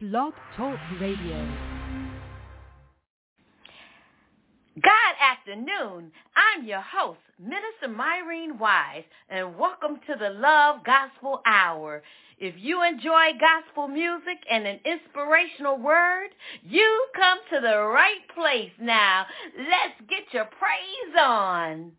Blog Talk Radio. Good afternoon. I'm your host, Minister Myrene Wise, and welcome to the Love Gospel Hour. If you enjoy gospel music and an inspirational word, you come to the right place now. Let's get your praise on.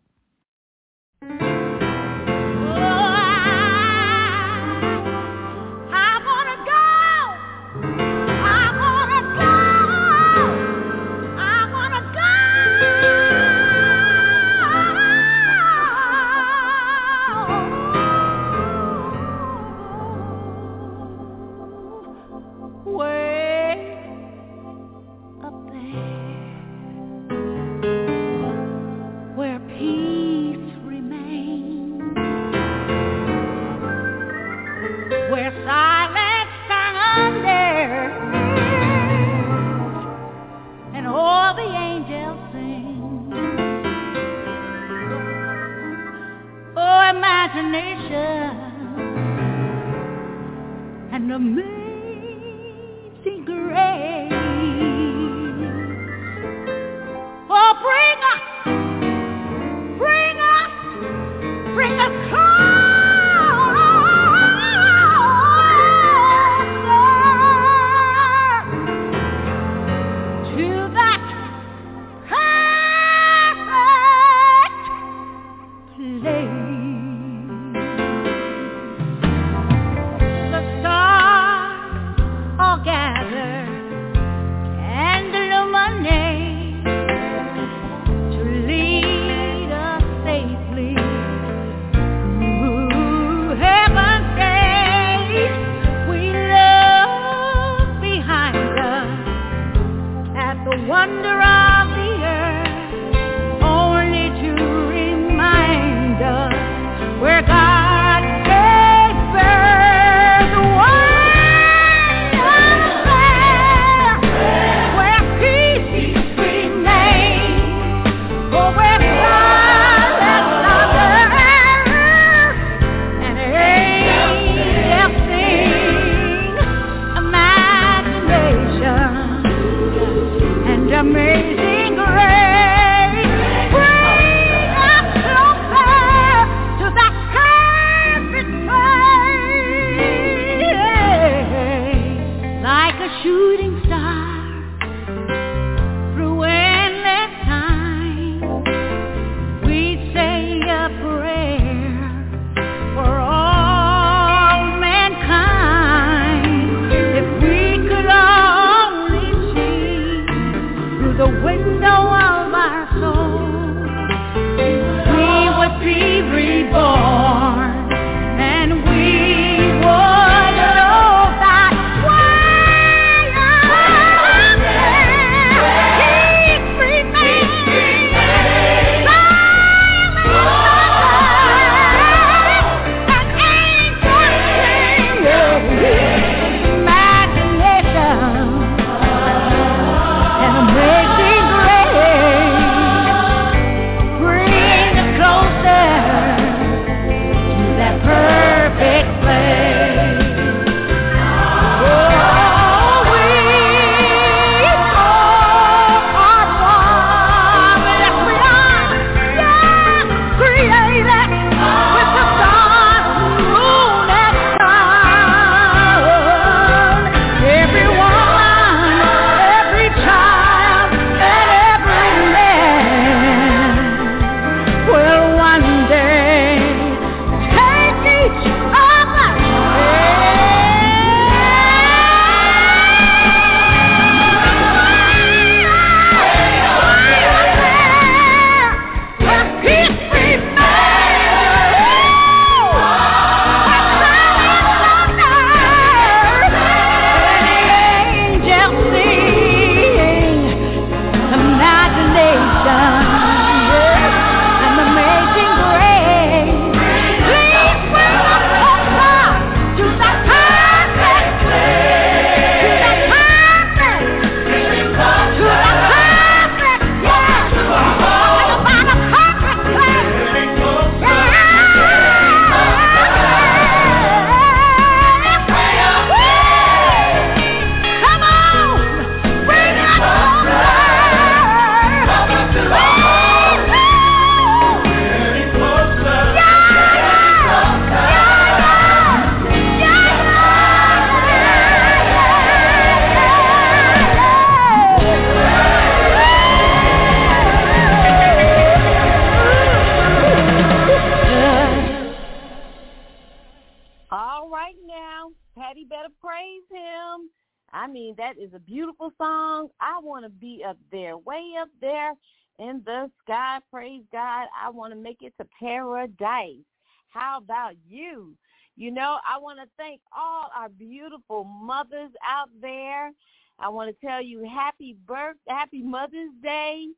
God. I want to make it to paradise. How about you? You know, I want to thank all our beautiful mothers out there. I want to tell you happy birth, happy Mother's Day.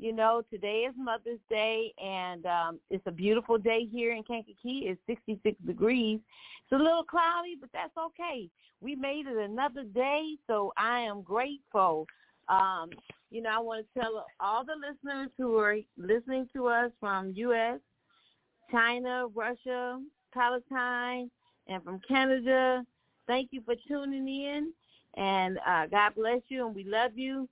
You know, today is Mother's Day, and um, it's a beautiful day here in Kankakee. It's 66 degrees. It's a little cloudy, but that's okay. We made it another day, so I am grateful. Um, you know, I want to tell all the listeners who are listening to us from U.S., China, Russia, Palestine, and from Canada, thank you for tuning in, and uh, God bless you, and we love you.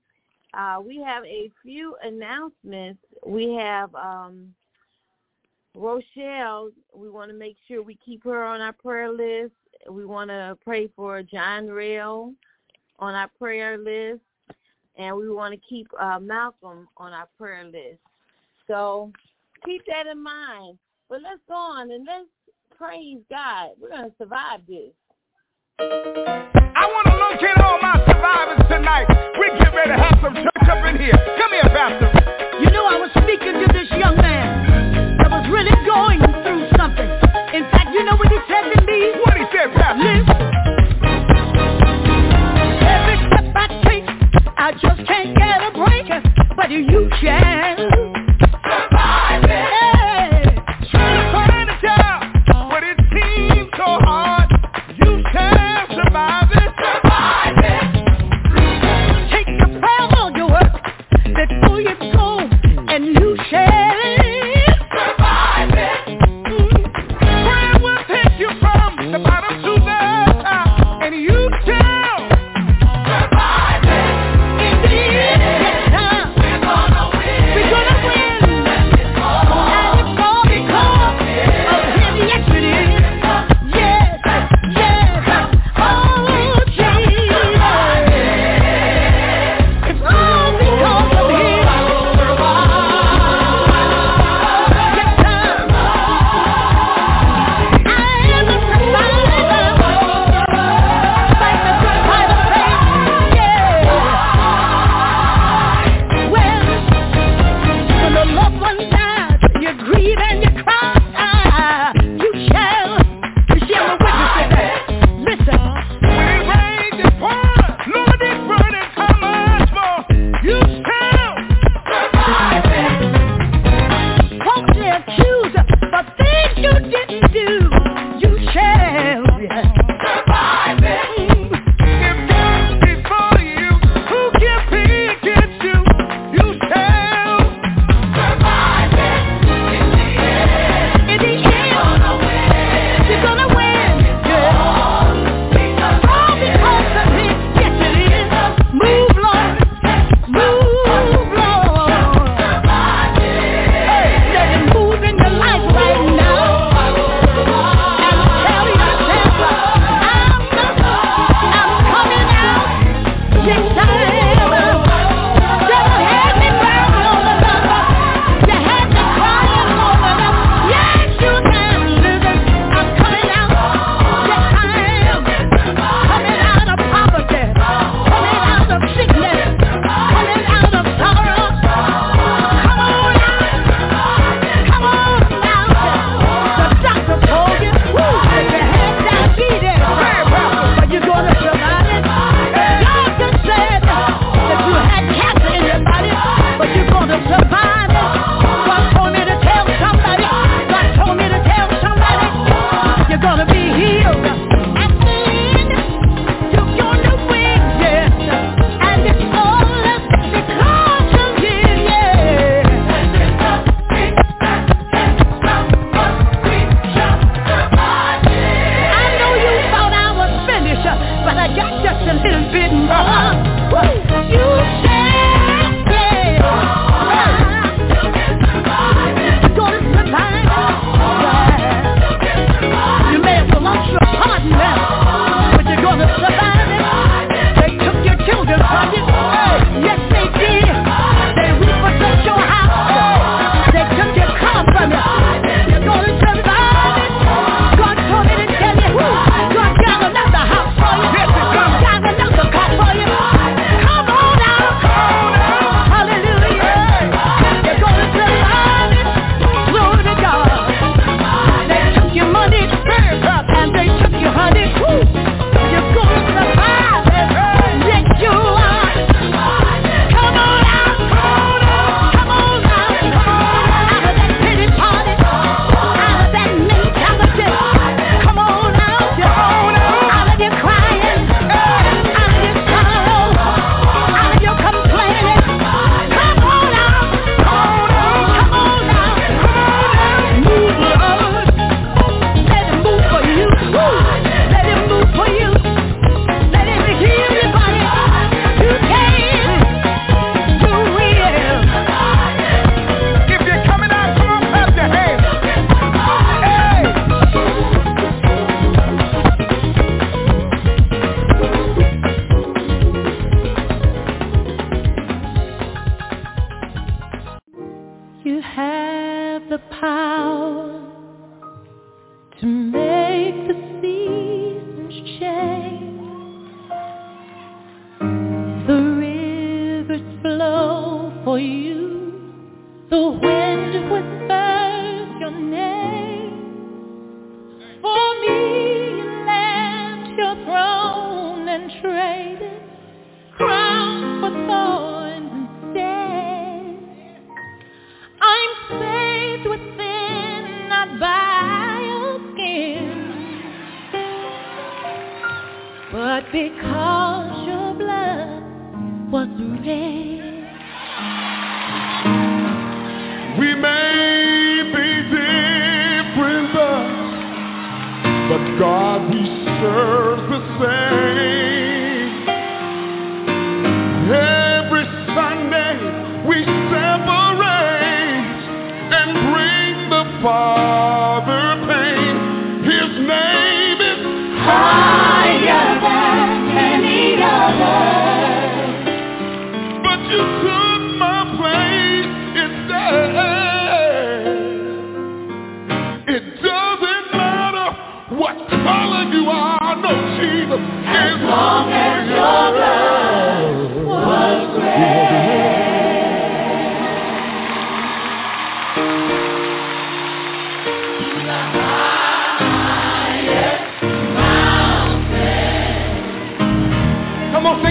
Uh, we have a few announcements. We have um, Rochelle. We want to make sure we keep her on our prayer list. We want to pray for John Rail on our prayer list, and we want to keep uh, Malcolm on our prayer list. So keep that in mind. But let's go on and let's praise God. We're going to survive this. I want to locate all my survivors tonight. We get ready to have some church up in here. Come here, Pastor. You know, I was speaking to this young man that was really going through something. In fact, you know what he said to me? What he said, Pastor? Listen. I just can't get a break. But do you can.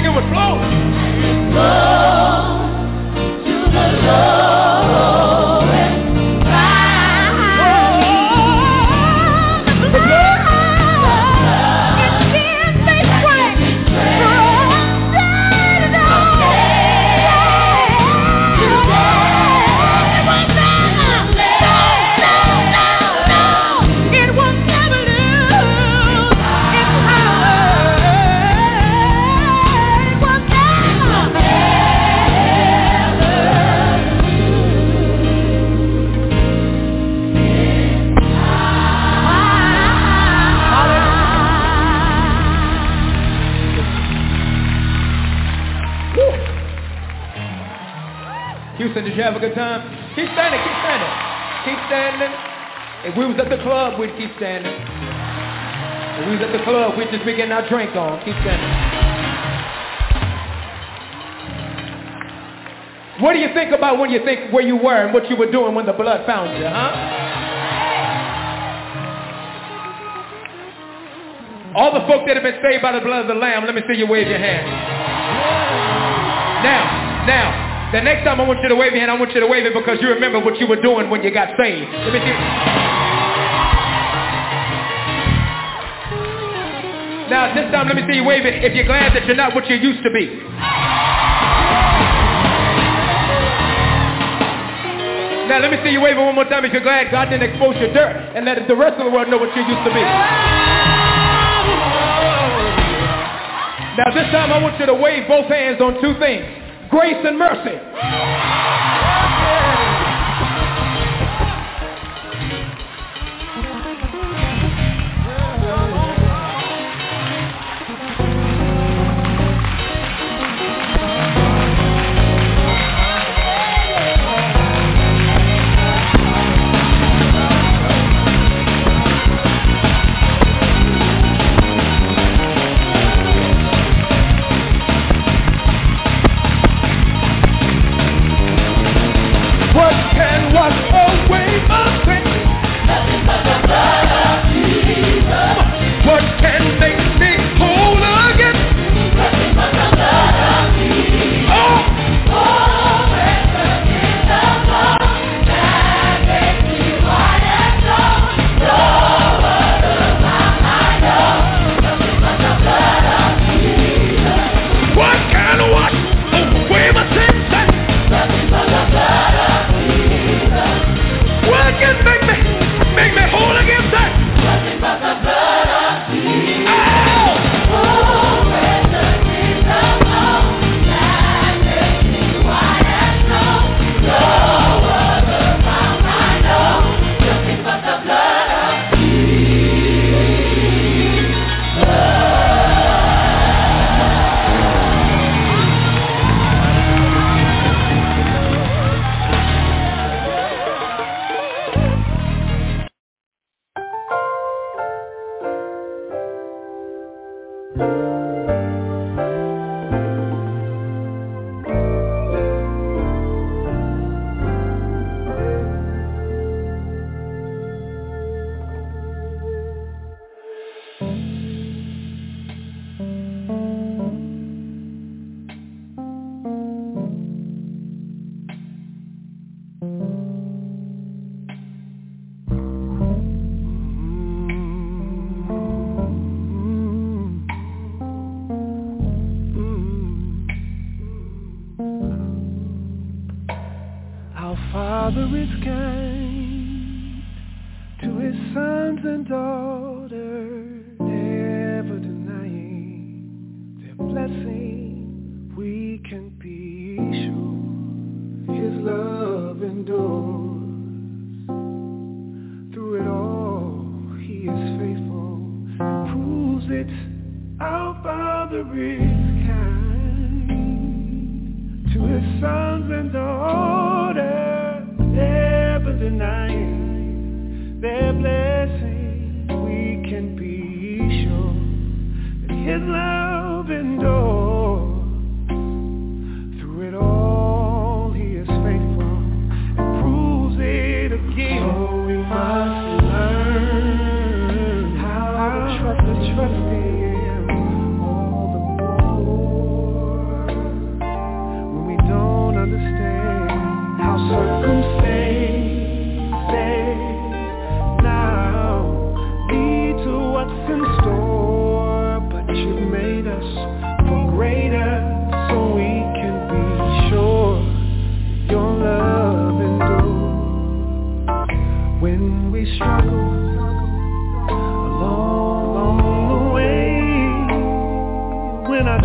it would flow. It would flow. Drink on. Keep standing. What do you think about when you think where you were and what you were doing when the blood found you, huh? All the folk that have been saved by the blood of the Lamb, let me see you wave your hand. Now, now, the next time I want you to wave your hand, I want you to wave it because you remember what you were doing when you got saved. Let me see. Now, this time, let me see you wave it if you're glad that you're not what you used to be. Now, let me see you wave it one more time if you're glad God didn't expose your dirt and let the rest of the world know what you used to be. Now, this time, I want you to wave both hands on two things. Grace and mercy.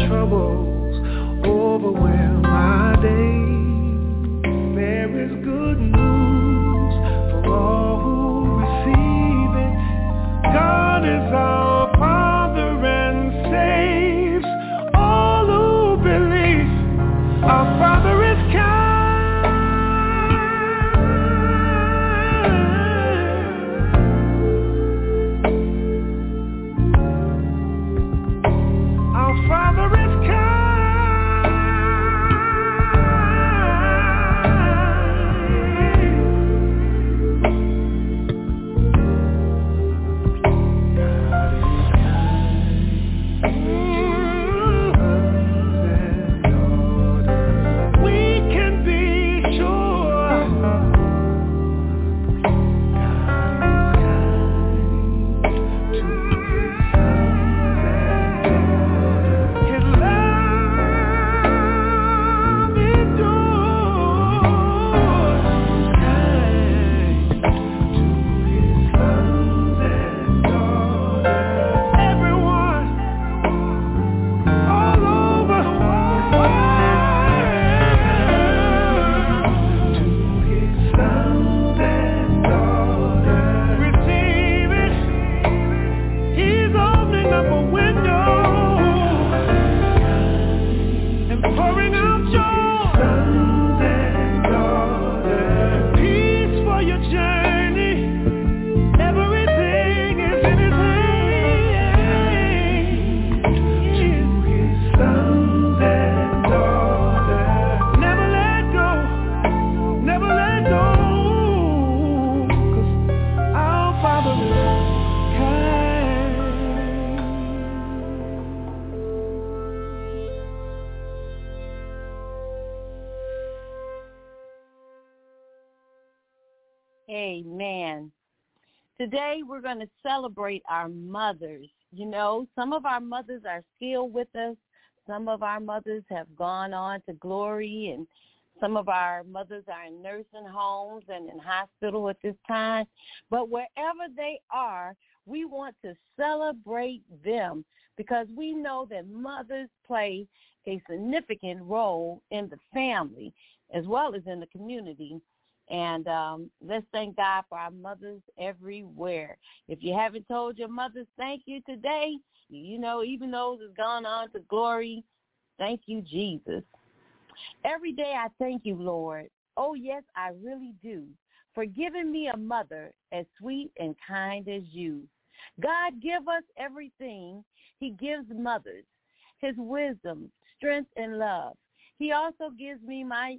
Troubles overwhelm our day. There is good news Amen. Today we're going to celebrate our mothers. You know, some of our mothers are still with us. Some of our mothers have gone on to glory and some of our mothers are in nursing homes and in hospital at this time. But wherever they are, we want to celebrate them because we know that mothers play a significant role in the family as well as in the community. And um, let's thank God for our mothers everywhere. If you haven't told your mothers thank you today, you know, even those that's gone on to glory, thank you, Jesus. Every day I thank you, Lord. Oh, yes, I really do, for giving me a mother as sweet and kind as you. God give us everything he gives mothers, his wisdom, strength, and love. He also gives me my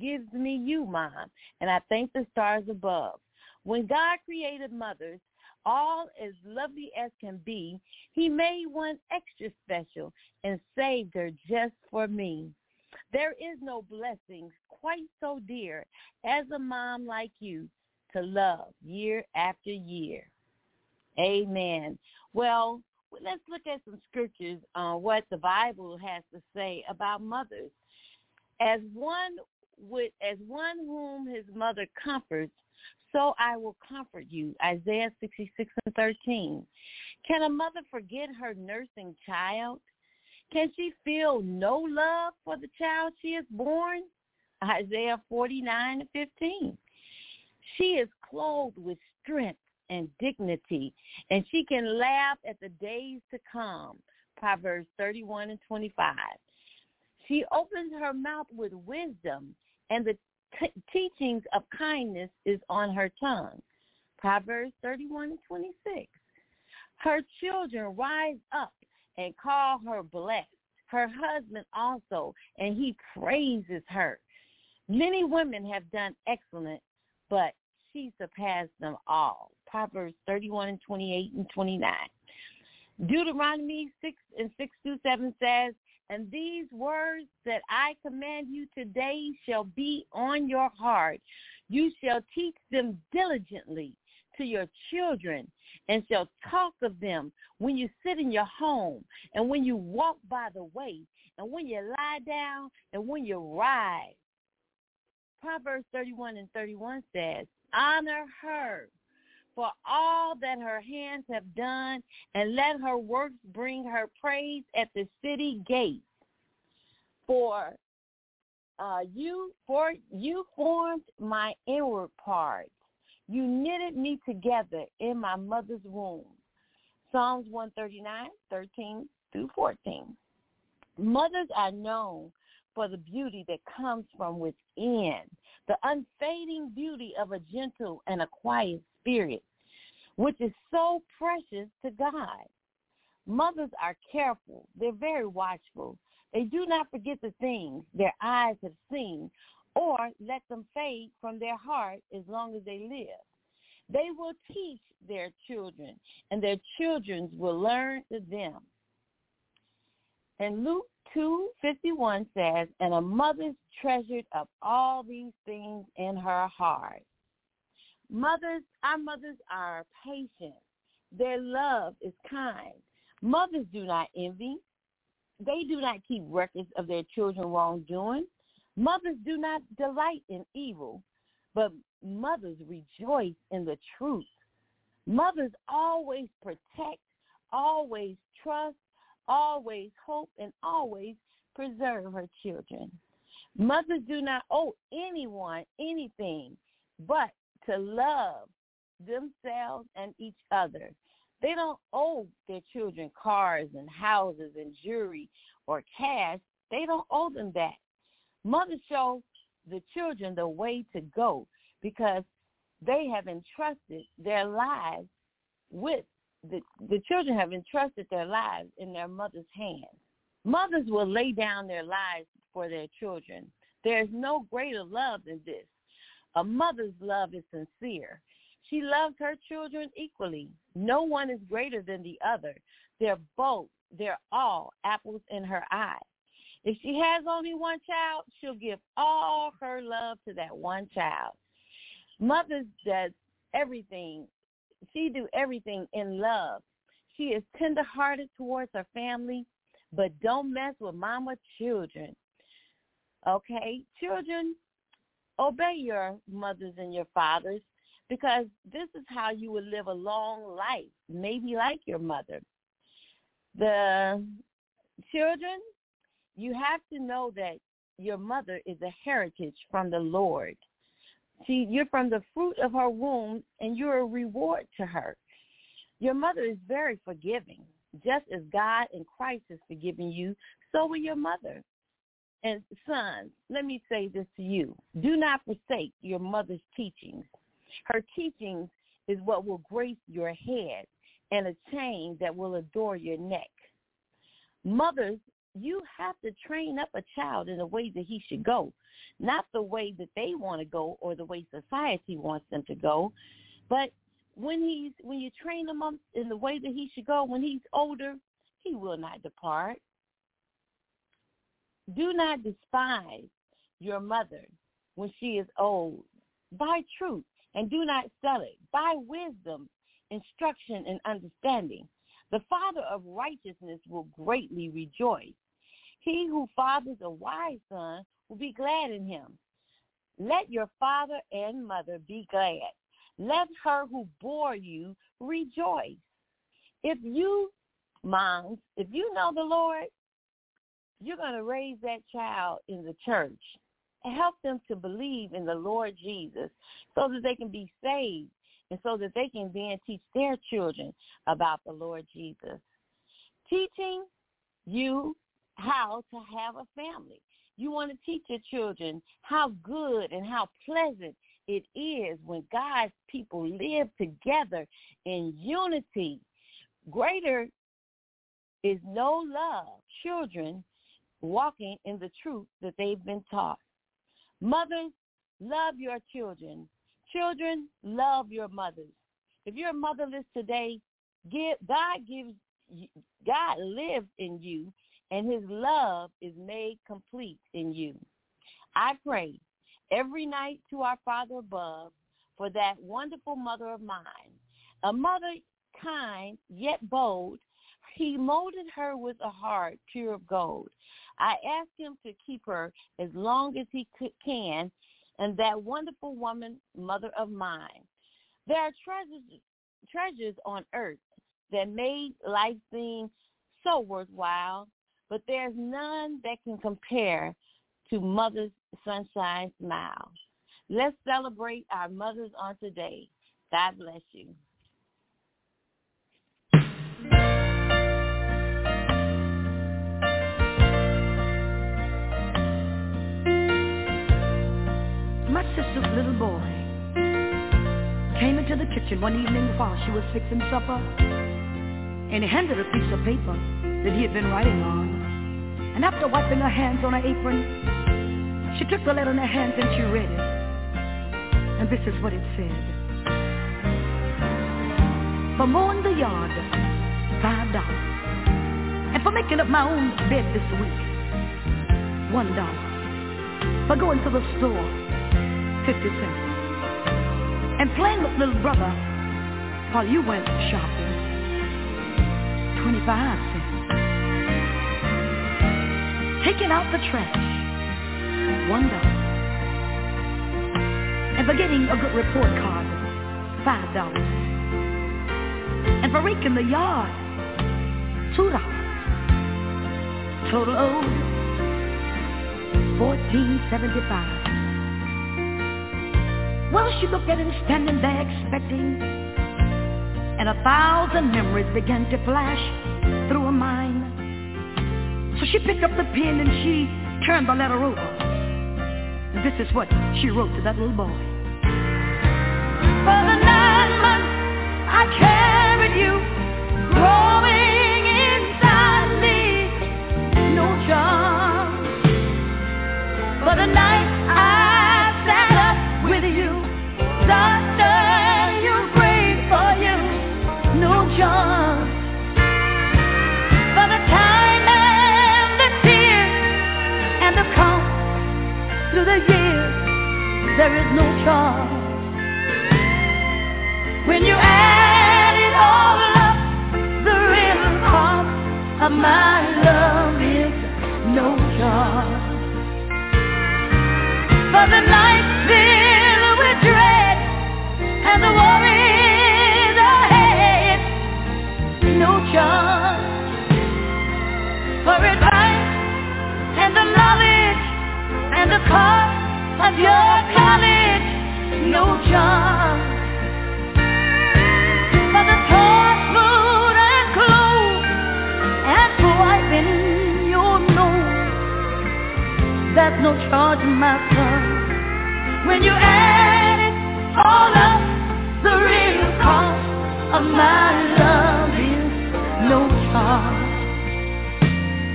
gives me you, Mom, and I thank the stars above. When God created mothers, all as lovely as can be, he made one extra special and saved her just for me. There is no blessings quite so dear as a mom like you to love year after year. Amen. Well, let's look at some scriptures on what the Bible has to say about mothers. As one with as one whom his mother comforts, so I will comfort you. Isaiah 66 and 13. Can a mother forget her nursing child? Can she feel no love for the child she has born? Isaiah 49 and 15. She is clothed with strength and dignity, and she can laugh at the days to come. Proverbs 31 and 25. She opens her mouth with wisdom, and the t- teachings of kindness is on her tongue. Proverbs 31 and 26. Her children rise up and call her blessed. Her husband also, and he praises her. Many women have done excellent, but she surpassed them all. Proverbs 31 and 28 and 29. Deuteronomy 6 and 6 through 7 says, And these words that I command you today shall be on your heart. You shall teach them diligently to your children and shall talk of them when you sit in your home and when you walk by the way and when you lie down and when you rise. Proverbs 31 and 31 says, honor her for all that her hands have done, and let her works bring her praise at the city gates. For uh, you, for you formed my inward parts. You knitted me together in my mother's womb. Psalms 139, 13 through 14. Mothers are known for the beauty that comes from within, the unfading beauty of a gentle and a quiet spirit, which is so precious to God. Mothers are careful. They're very watchful. They do not forget the things their eyes have seen or let them fade from their heart as long as they live. They will teach their children, and their children will learn to them. And Luke 2.51 says, And a mother's treasured up all these things in her heart. Mothers, our mothers are patient. Their love is kind. Mothers do not envy. They do not keep records of their children wrongdoing. Mothers do not delight in evil, but mothers rejoice in the truth. Mothers always protect, always trust, always hope, and always preserve her children. Mothers do not owe anyone anything but to love themselves and each other. They don't owe their children cars and houses and jewelry or cash. They don't owe them that. Mothers show the children the way to go because they have entrusted their lives with the, the children have entrusted their lives in their mother's hands. Mothers will lay down their lives for their children. There is no greater love than this. A mother's love is sincere. She loves her children equally. No one is greater than the other. They're both, they're all apples in her eye. If she has only one child, she'll give all her love to that one child. Mothers does everything she do everything in love. She is tenderhearted towards her family, but don't mess with mama children. Okay? Children, obey your mothers and your fathers because this is how you will live a long life, maybe like your mother. The children, you have to know that your mother is a heritage from the Lord. See, you're from the fruit of her womb, and you're a reward to her. Your mother is very forgiving. Just as God in Christ has forgiven you, so will your mother. And sons, let me say this to you. Do not forsake your mother's teachings. Her teachings is what will grace your head and a chain that will adore your neck. Mothers, you have to train up a child in the way that he should go not the way that they want to go or the way society wants them to go, but when he's when you train him up in the way that he should go when he's older, he will not depart. Do not despise your mother when she is old. Buy truth and do not sell it. Buy wisdom, instruction, and understanding. The father of righteousness will greatly rejoice. He who fathers a wise son will be glad in him. Let your father and mother be glad. Let her who bore you rejoice. If you, moms, if you know the Lord, you're going to raise that child in the church and help them to believe in the Lord Jesus so that they can be saved and so that they can then teach their children about the Lord Jesus. Teaching you how to have a family. You want to teach your children how good and how pleasant it is when God's people live together in unity. Greater is no love. Children walking in the truth that they've been taught. Mothers, love your children. Children, love your mothers. If you're motherless today, give, God gives God lives in you and his love is made complete in you. I pray every night to our Father above for that wonderful mother of mine, a mother kind yet bold. He molded her with a heart pure of gold. I ask him to keep her as long as he can, and that wonderful woman, mother of mine. There are treasures, treasures on earth that made life seem so worthwhile, but there's none that can compare to Mother's Sunshine Smile. Let's celebrate our mothers on today. God bless you. Sister's little boy came into the kitchen one evening while she was fixing supper, and handed her a piece of paper that he had been writing on. And after wiping her hands on her apron, she took the letter in her hands and she read it. And this is what it said. For mowing the yard, five dollars. And for making up my own bed this week, one dollar. For going to the store, fifty cents. And playing with little brother while you went shopping, twenty-five cents taking out the trash, one dollar. And for getting a good report card, five dollars. And for raking the yard, two dollars. Total owed, fourteen seventy-five. Well, she looked at him standing there expecting, and a thousand memories began to flash through her mind. So she picked up the pen and she turned the letter over. And this is what she wrote to that little boy. For the nine months I carried you, there is no charge. When you add it all up, the real cost of my love is no charge. For the night filled with dread and the worries ahead, no. For advice and the knowledge and the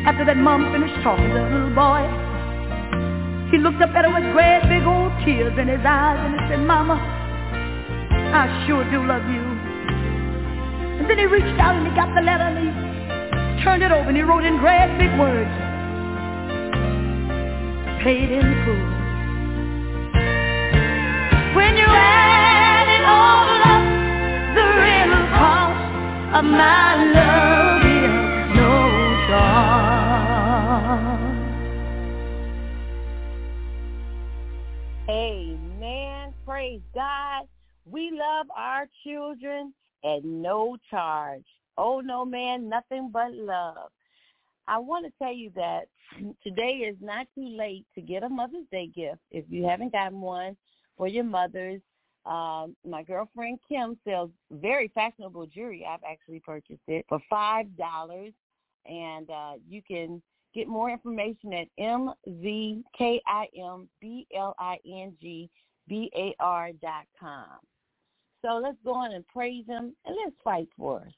After that mom finished talking to the little boy, he looked up at her with great big old tears in his eyes and he said, Mama, I sure do love you. And then he reached out and he got the letter and he turned it over and he wrote in great big words, paid in full. When you add it all up, the real cost of my love love our children at no charge. Oh no man, nothing but love. I want to tell you that today is not too late to get a Mother's Day gift. If you haven't gotten one for your mothers, um, my girlfriend Kim sells very fashionable jewelry. I've actually purchased it for five dollars, and uh, you can get more information at mzkimblinger dot com. So let's go on and praise him and let's fight for us.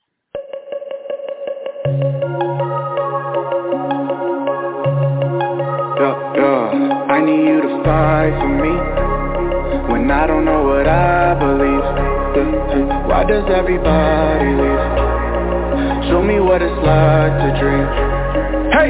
Yeah, yeah. I need you to fight for me when I don't know what I believe. Why does everybody leave? Show me what it's like to dream. Hey,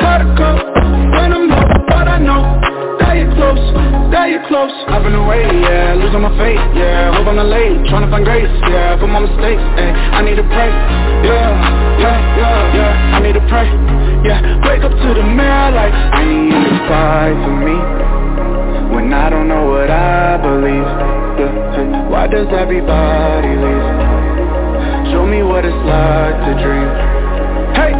How to cope When I'm low But I know That you're close That you're close. I've been away, yeah Losing my faith, yeah Hope I'm not late Trying to find grace, yeah For my mistakes, ayy I need to pray, yeah yeah, yeah, yeah, I need to pray, yeah Wake up to the mirror like you to fight for me When I don't know what I believe, yeah. Why does everybody leave? Show me what it's like to dream. Hey,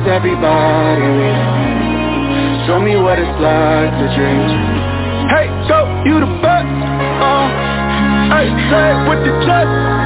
Does everybody? Show me what it's like to dream Hey, go, you the best. Uh, Hey, say it with the chest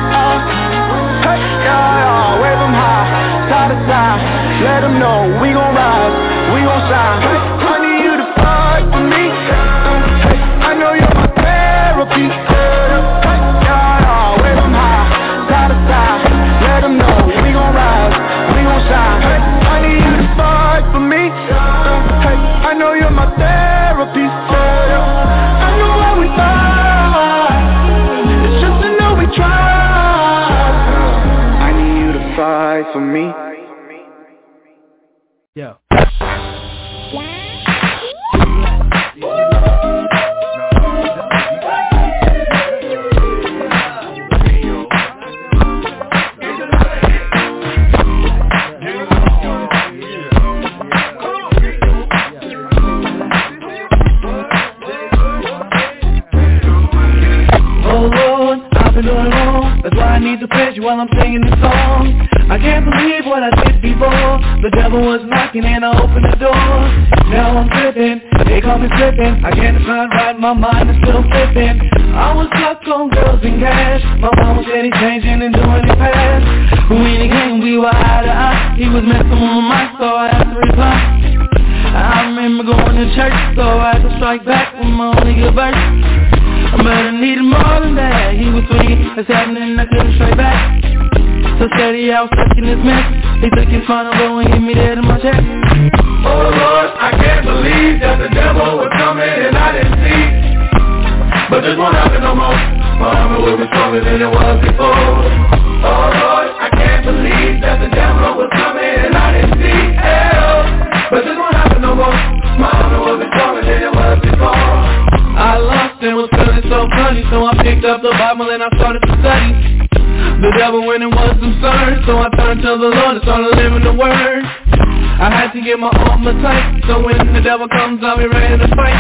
It was absurd, so I turned to the Lord and started living the word. I had to get my armor tight, so when the devil comes, I'll be ready to fight.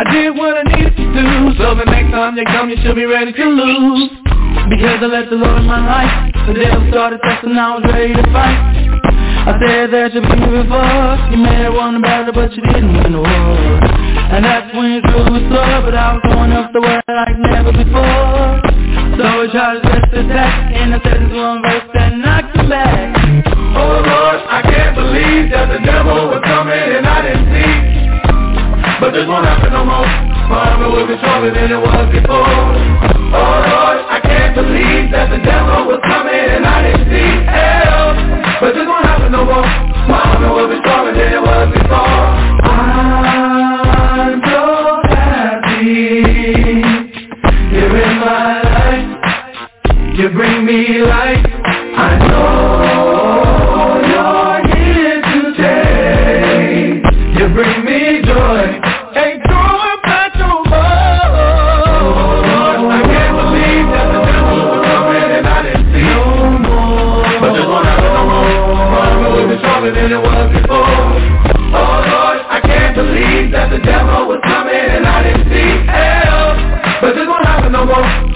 I did what I needed to do, so the next time they come, you should be ready to lose. Because I let the Lord in my life, the devil started testing, I was ready to fight. I said that you be before, you may have won the battle, but you didn't win the war. And that's when you drew the sword, but I was going up the word like never before. So I tried to the attack, and said this one verse that knocked you back. Oh Lord, I can't believe that the devil was coming and I didn't see. But this won't happen no more. My armor will be stronger than it was before. Oh Lord, I can't believe that the devil was coming and I didn't see. Hell, but this won't happen no more. My armor will be stronger than it was before. I'm so happy you're in my. You bring me life. I know you're here today. You bring me joy. Ain't going back no more. I can't believe that the devil was coming and I didn't see. No more. But this won't happen no more. My armor will be stronger than it was before. Oh Lord, I can't believe that the devil was coming and I didn't see. Hell, but this won't happen no more.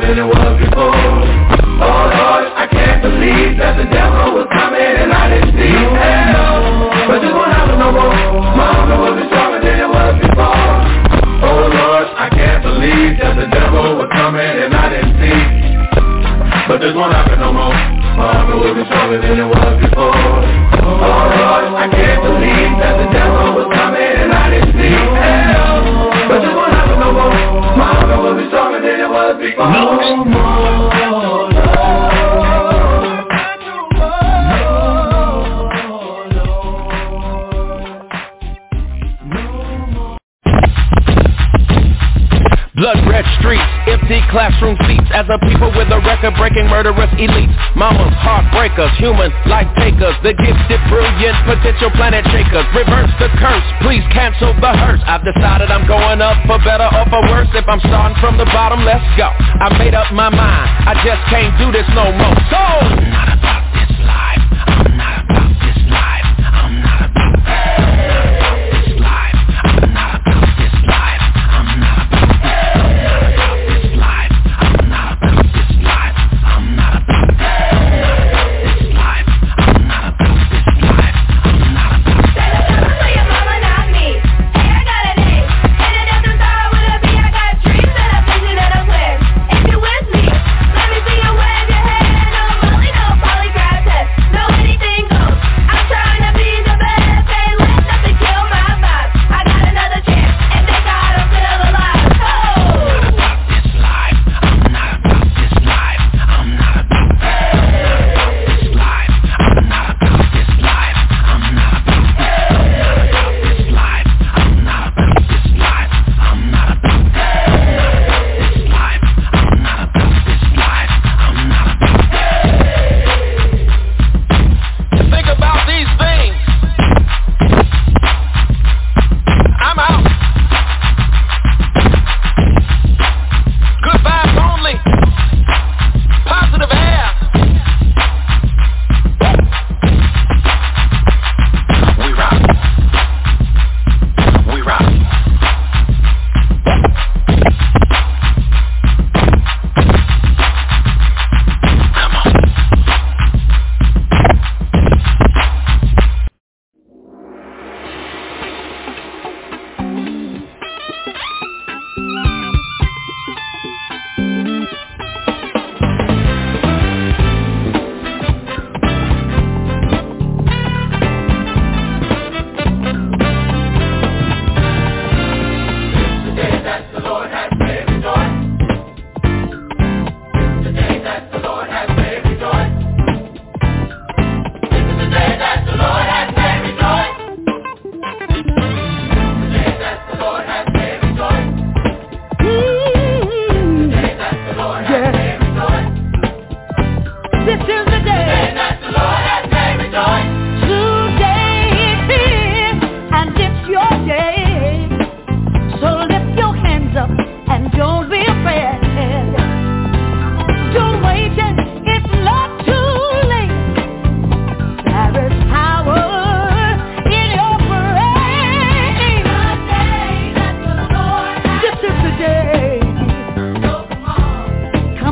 Than it was before. Oh Lord, I can't believe that the devil was coming and I didn't see. Hell, but this won't happen no more. My armor will be stronger than it was before. Oh Lord, I can't believe that the devil was coming and I didn't see. But this won't happen no more. My armor will be stronger than it was before. Record-breaking murderous elites Mamas, heartbreakers, human life takers The gifted, brilliant, potential planet shakers. Reverse the curse, please cancel the hearse. I've decided I'm going up for better or for worse. If I'm starting from the bottom, let's go. I made up my mind, I just can't do this no more. So,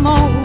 come on.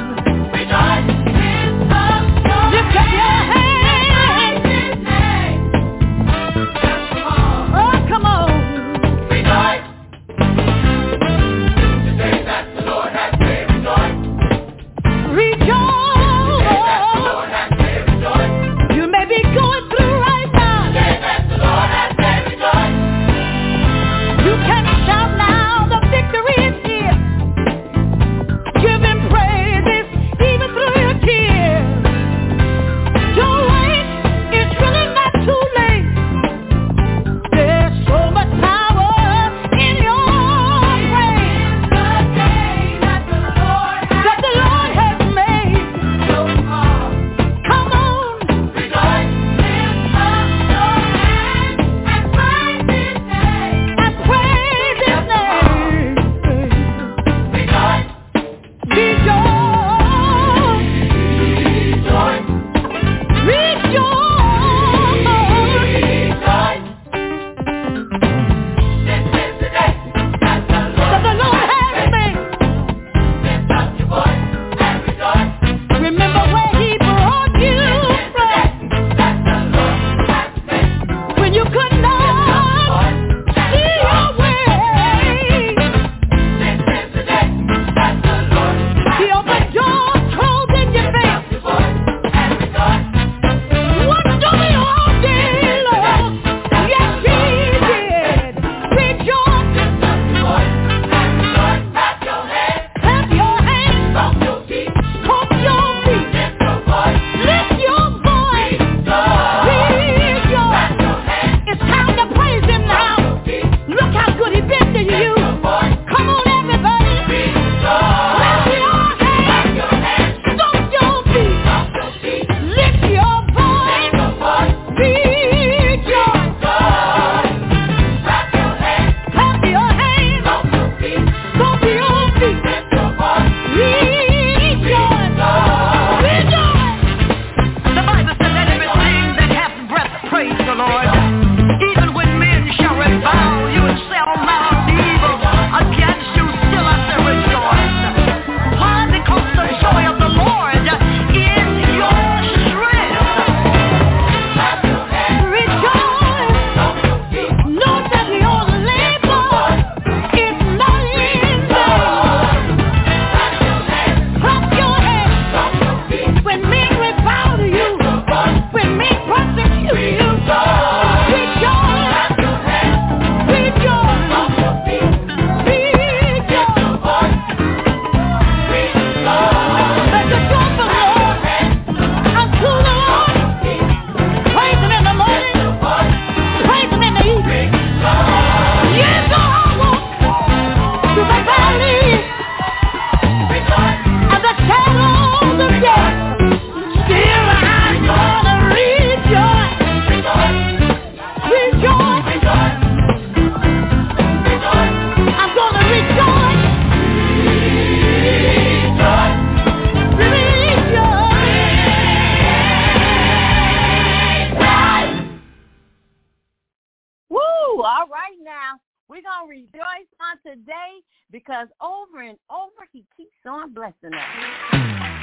On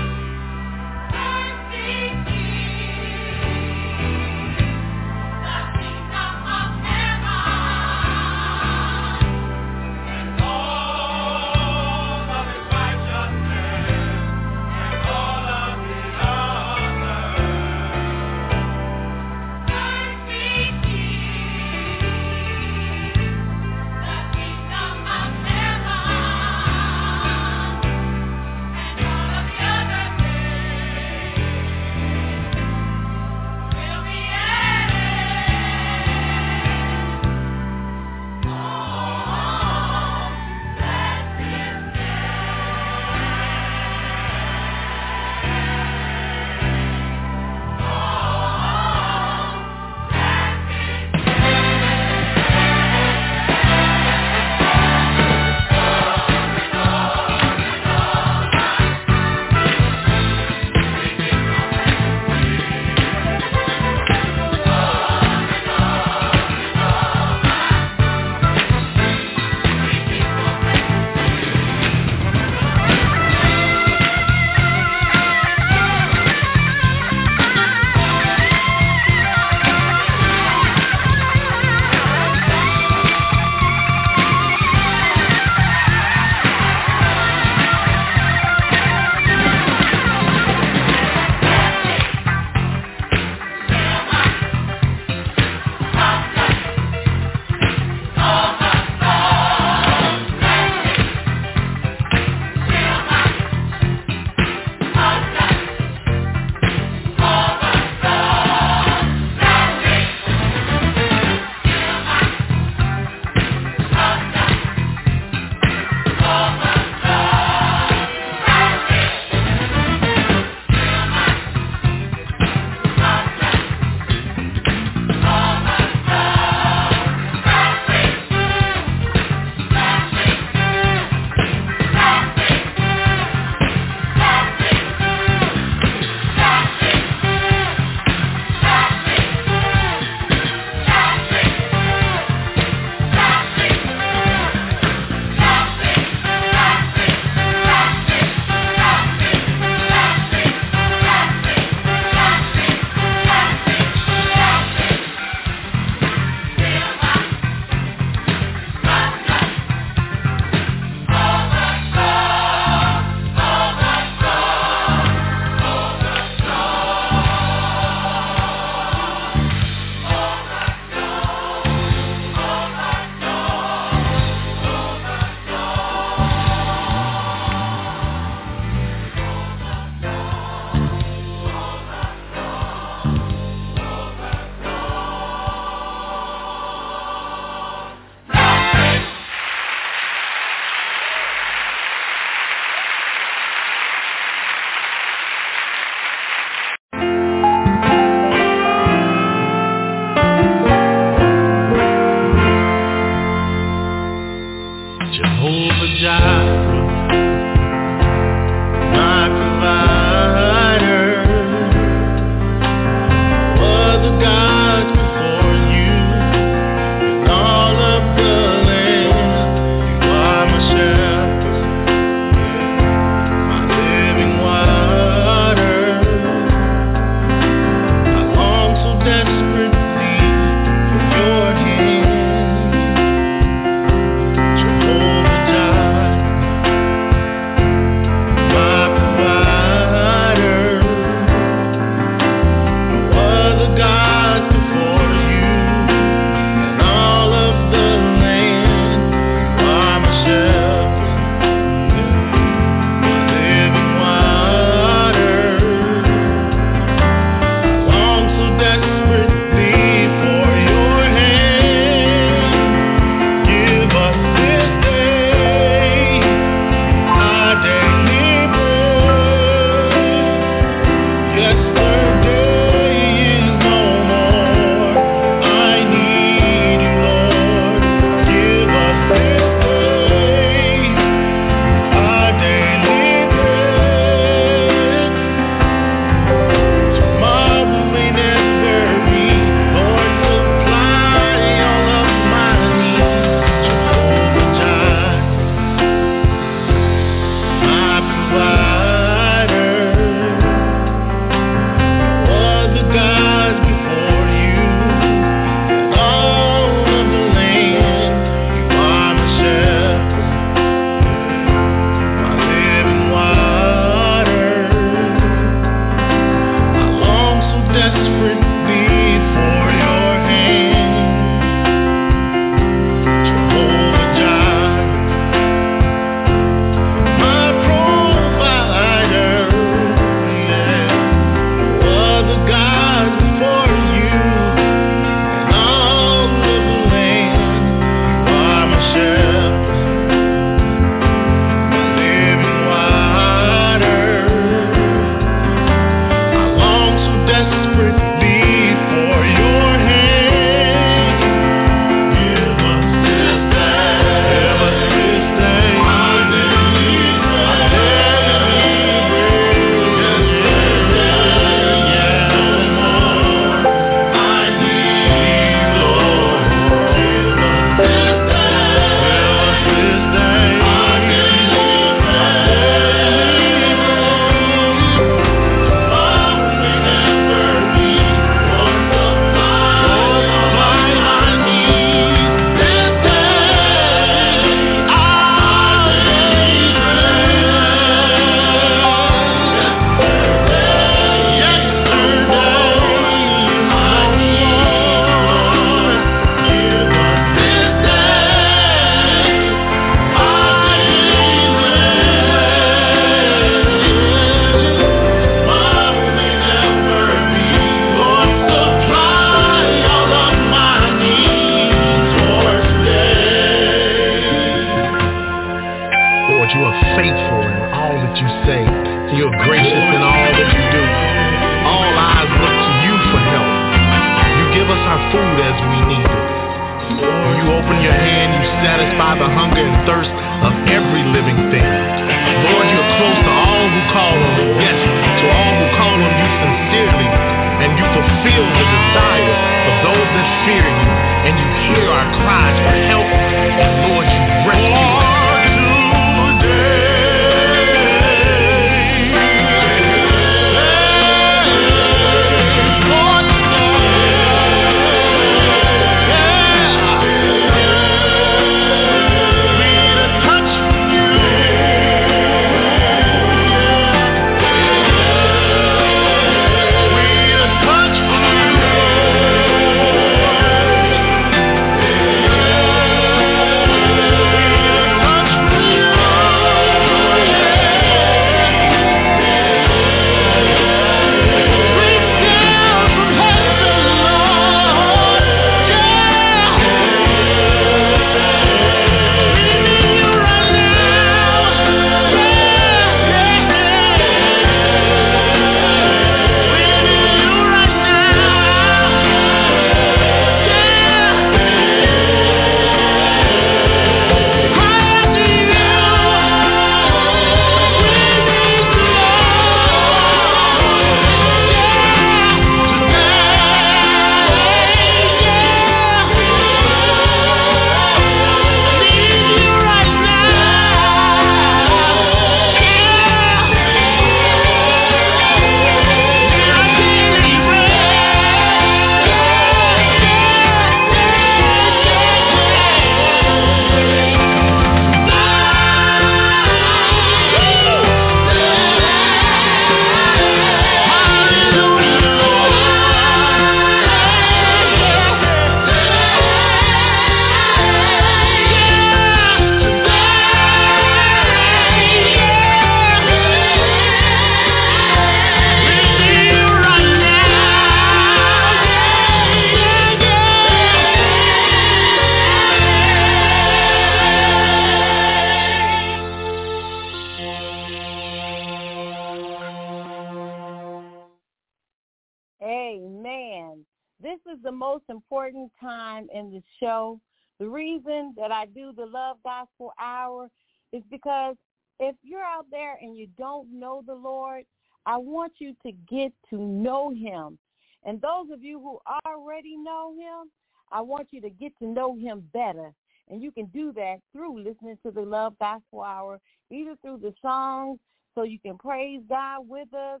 Gospel Hour is because if you're out there and you don't know the Lord, I want you to get to know him. And those of you who already know him, I want you to get to know him better. And you can do that through listening to the Love Gospel Hour, either through the songs so you can praise God with us,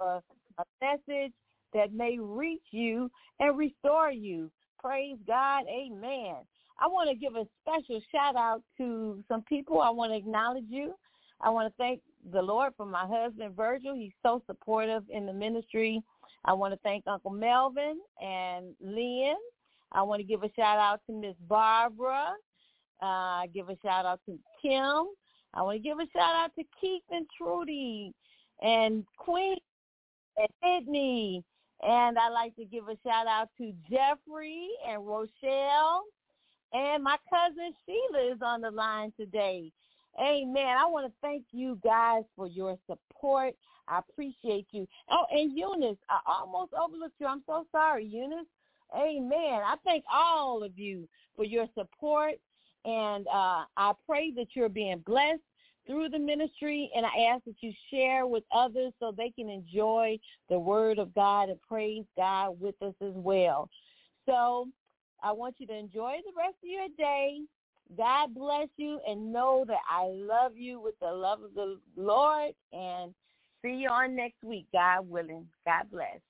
a, a message that may reach you and restore you. Praise God. Amen. I want to give a special shout out to some people. I want to acknowledge you. I want to thank the Lord for my husband, Virgil. He's so supportive in the ministry. I want to thank Uncle Melvin and Lynn. I want to give a shout out to Miss Barbara. Uh, give a shout out to Kim. I want to give a shout out to Keith and Trudy and Queen and Sydney. And I'd like to give a shout out to Jeffrey and Rochelle. And my cousin Sheila is on the line today. Amen. I want to thank you guys for your support. I appreciate you. Oh, and Eunice, I almost overlooked you. I'm so sorry, Eunice. Amen. I thank all of you for your support. And uh, I pray that you're being blessed through the ministry. And I ask that you share with others so they can enjoy the word of God and praise God with us as well. So I want you to enjoy the rest of your day. God bless you and know that I love you with the love of the Lord and see you on next week, God willing. God bless.